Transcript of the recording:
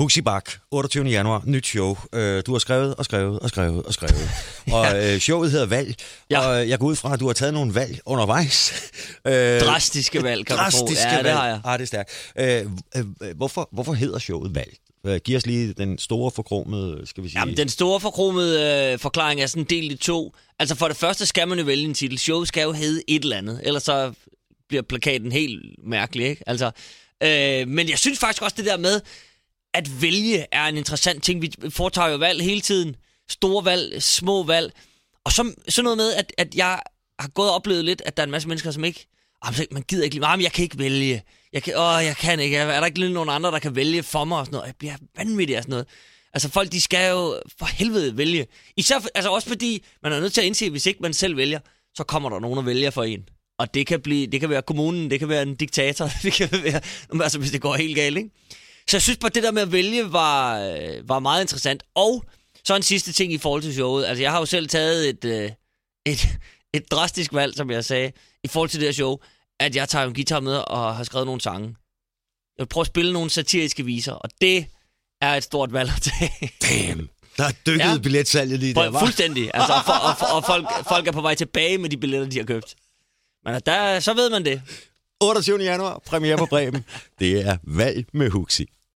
Huxi Bak, 28. januar, nyt show. Øh, du har skrevet og skrevet og skrevet og skrevet. Og øh, showet hedder Valg, Ja. og jeg går ud fra, at du har taget nogle valg undervejs. Øh, Drastiske valg, kan du tro. drastiske Ja, det valg. har jeg. Ah, det er stærkt. Øh, øh, øh, hvorfor, hvorfor hedder showet Valg? Øh, giv os lige den store forkromede, skal vi sige. Jamen, den store forkromede øh, forklaring er sådan delt i to. Altså, for det første skal man jo vælge en titel. Showet skal jo hedde et eller andet, ellers så bliver plakaten helt mærkelig, ikke? Altså, øh, men jeg synes faktisk også det der med, at vælge er en interessant ting. Vi foretager jo valg hele tiden. Store valg, små valg. Og så, så noget med, at, at jeg har gået og oplevet lidt, at der er en masse mennesker, som ikke... Man gider ikke lige... Jeg kan ikke vælge. Jeg kan, åh, jeg kan ikke. Er der ikke lige nogen andre, der kan vælge for mig? Og sådan noget. Jeg bliver vanvittig og sådan noget. Altså folk, de skal jo for helvede vælge. Især for, altså også fordi, man er nødt til at indse, at hvis ikke man selv vælger, så kommer der nogen, og vælger for en. Og det kan, blive, det kan være kommunen, det kan være en diktator, det kan være, altså hvis det går helt galt, ikke? Så jeg synes bare, det der med at vælge var, øh, var meget interessant. Og så en sidste ting i forhold til showet. Altså jeg har jo selv taget et, øh, et, et drastisk valg, som jeg sagde, i forhold til det her show, at jeg tager en guitar med og har skrevet nogle sange. Jeg vil prøve at spille nogle satiriske viser, og det er et stort valg at tage. Damn. Der er dykket Ja. billetsalget lige der, var. fuldstændig. Altså, og, for, og, for, og folk, folk er på vej tilbage med de billetter, de har købt. Men der, så ved man det. 28. januar, premiere på Bremen. Det er valg med Huxi.